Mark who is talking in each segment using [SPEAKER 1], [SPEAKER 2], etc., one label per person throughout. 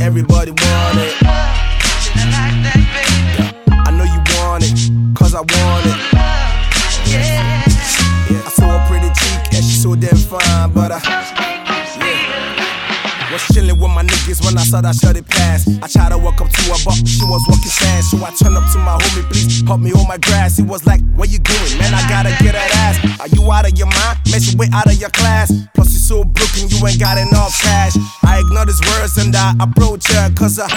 [SPEAKER 1] everybody want it. I know you want it, cause I want it. Yeah. I saw a pretty cheek and she so damn fine, but I. Was chilling with my niggas when I saw that shut it pass. I tried to walk up to her, but she was walking fast. So I turned help me hold my grass. He was like, Where you going? Man, I gotta get that ass. Are you out of your mind? Man, you way out of your class. Plus, you so broken, you ain't got enough cash. I ignore his words and I approach her, cause I.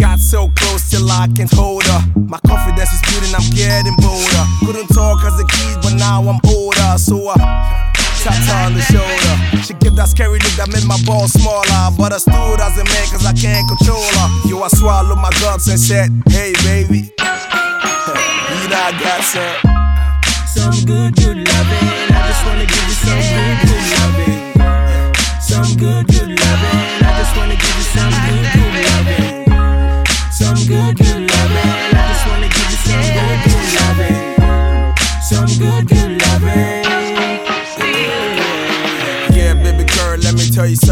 [SPEAKER 1] Got so close till I can't hold her. My confidence is building, I'm getting bolder. Couldn't talk as a kid, but now I'm older. So uh, I tapped her on the shoulder. She give my balls smaller. But I stood as a man, cause I can't control her. Yo, I swallow my guts and said, Hey, baby. you know I got some.
[SPEAKER 2] Some good, good loving. I just wanna give you some good, good loving. Some good, good loving. I just wanna give you some good, good loving. Some good, good loving. I just wanna give you some good, good loving. Some good, good loving.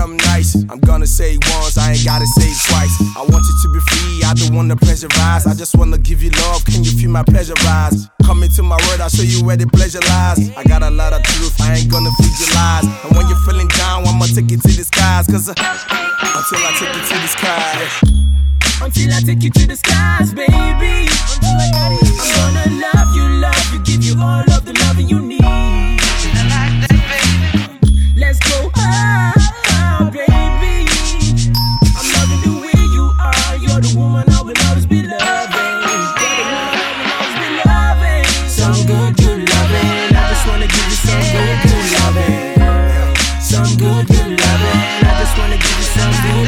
[SPEAKER 1] Something nice. I'm gonna say once, I ain't gotta say twice. I want you to be free, I don't wanna pressurize. I just wanna give you love, can you feel my pleasure rise? Come into my world, I'll show you where the pleasure lies. I got a lot of truth, I ain't gonna feed you lies. And when you're feeling down, I'ma take you to the skies. Cause uh, until I take you to the skies.
[SPEAKER 2] Until I take you to the skies, baby. I'm gonna love you, love you, give you all of the loving you need. Good, good loving. I just wanna give you some good, good loving. Some good, good loving. I just wanna give you some good,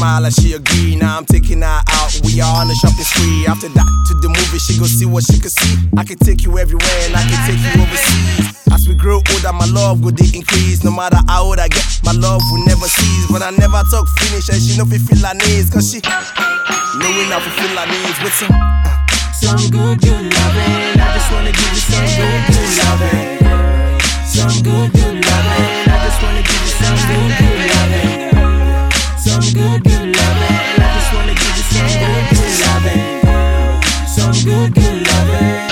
[SPEAKER 1] smiled and she agreed. Now I'm taking her out. We are on a shopping spree. After that, to the movie, she go see what she can see. I can take you everywhere and I can take you overseas. As we grow older, my love will increase. No matter how old I get, my love will never cease. But I never talk finish and she know fi feel her needs. Cause she knowing to feel her needs. With some
[SPEAKER 2] Some good, good loving. I just wanna give you some good, love it.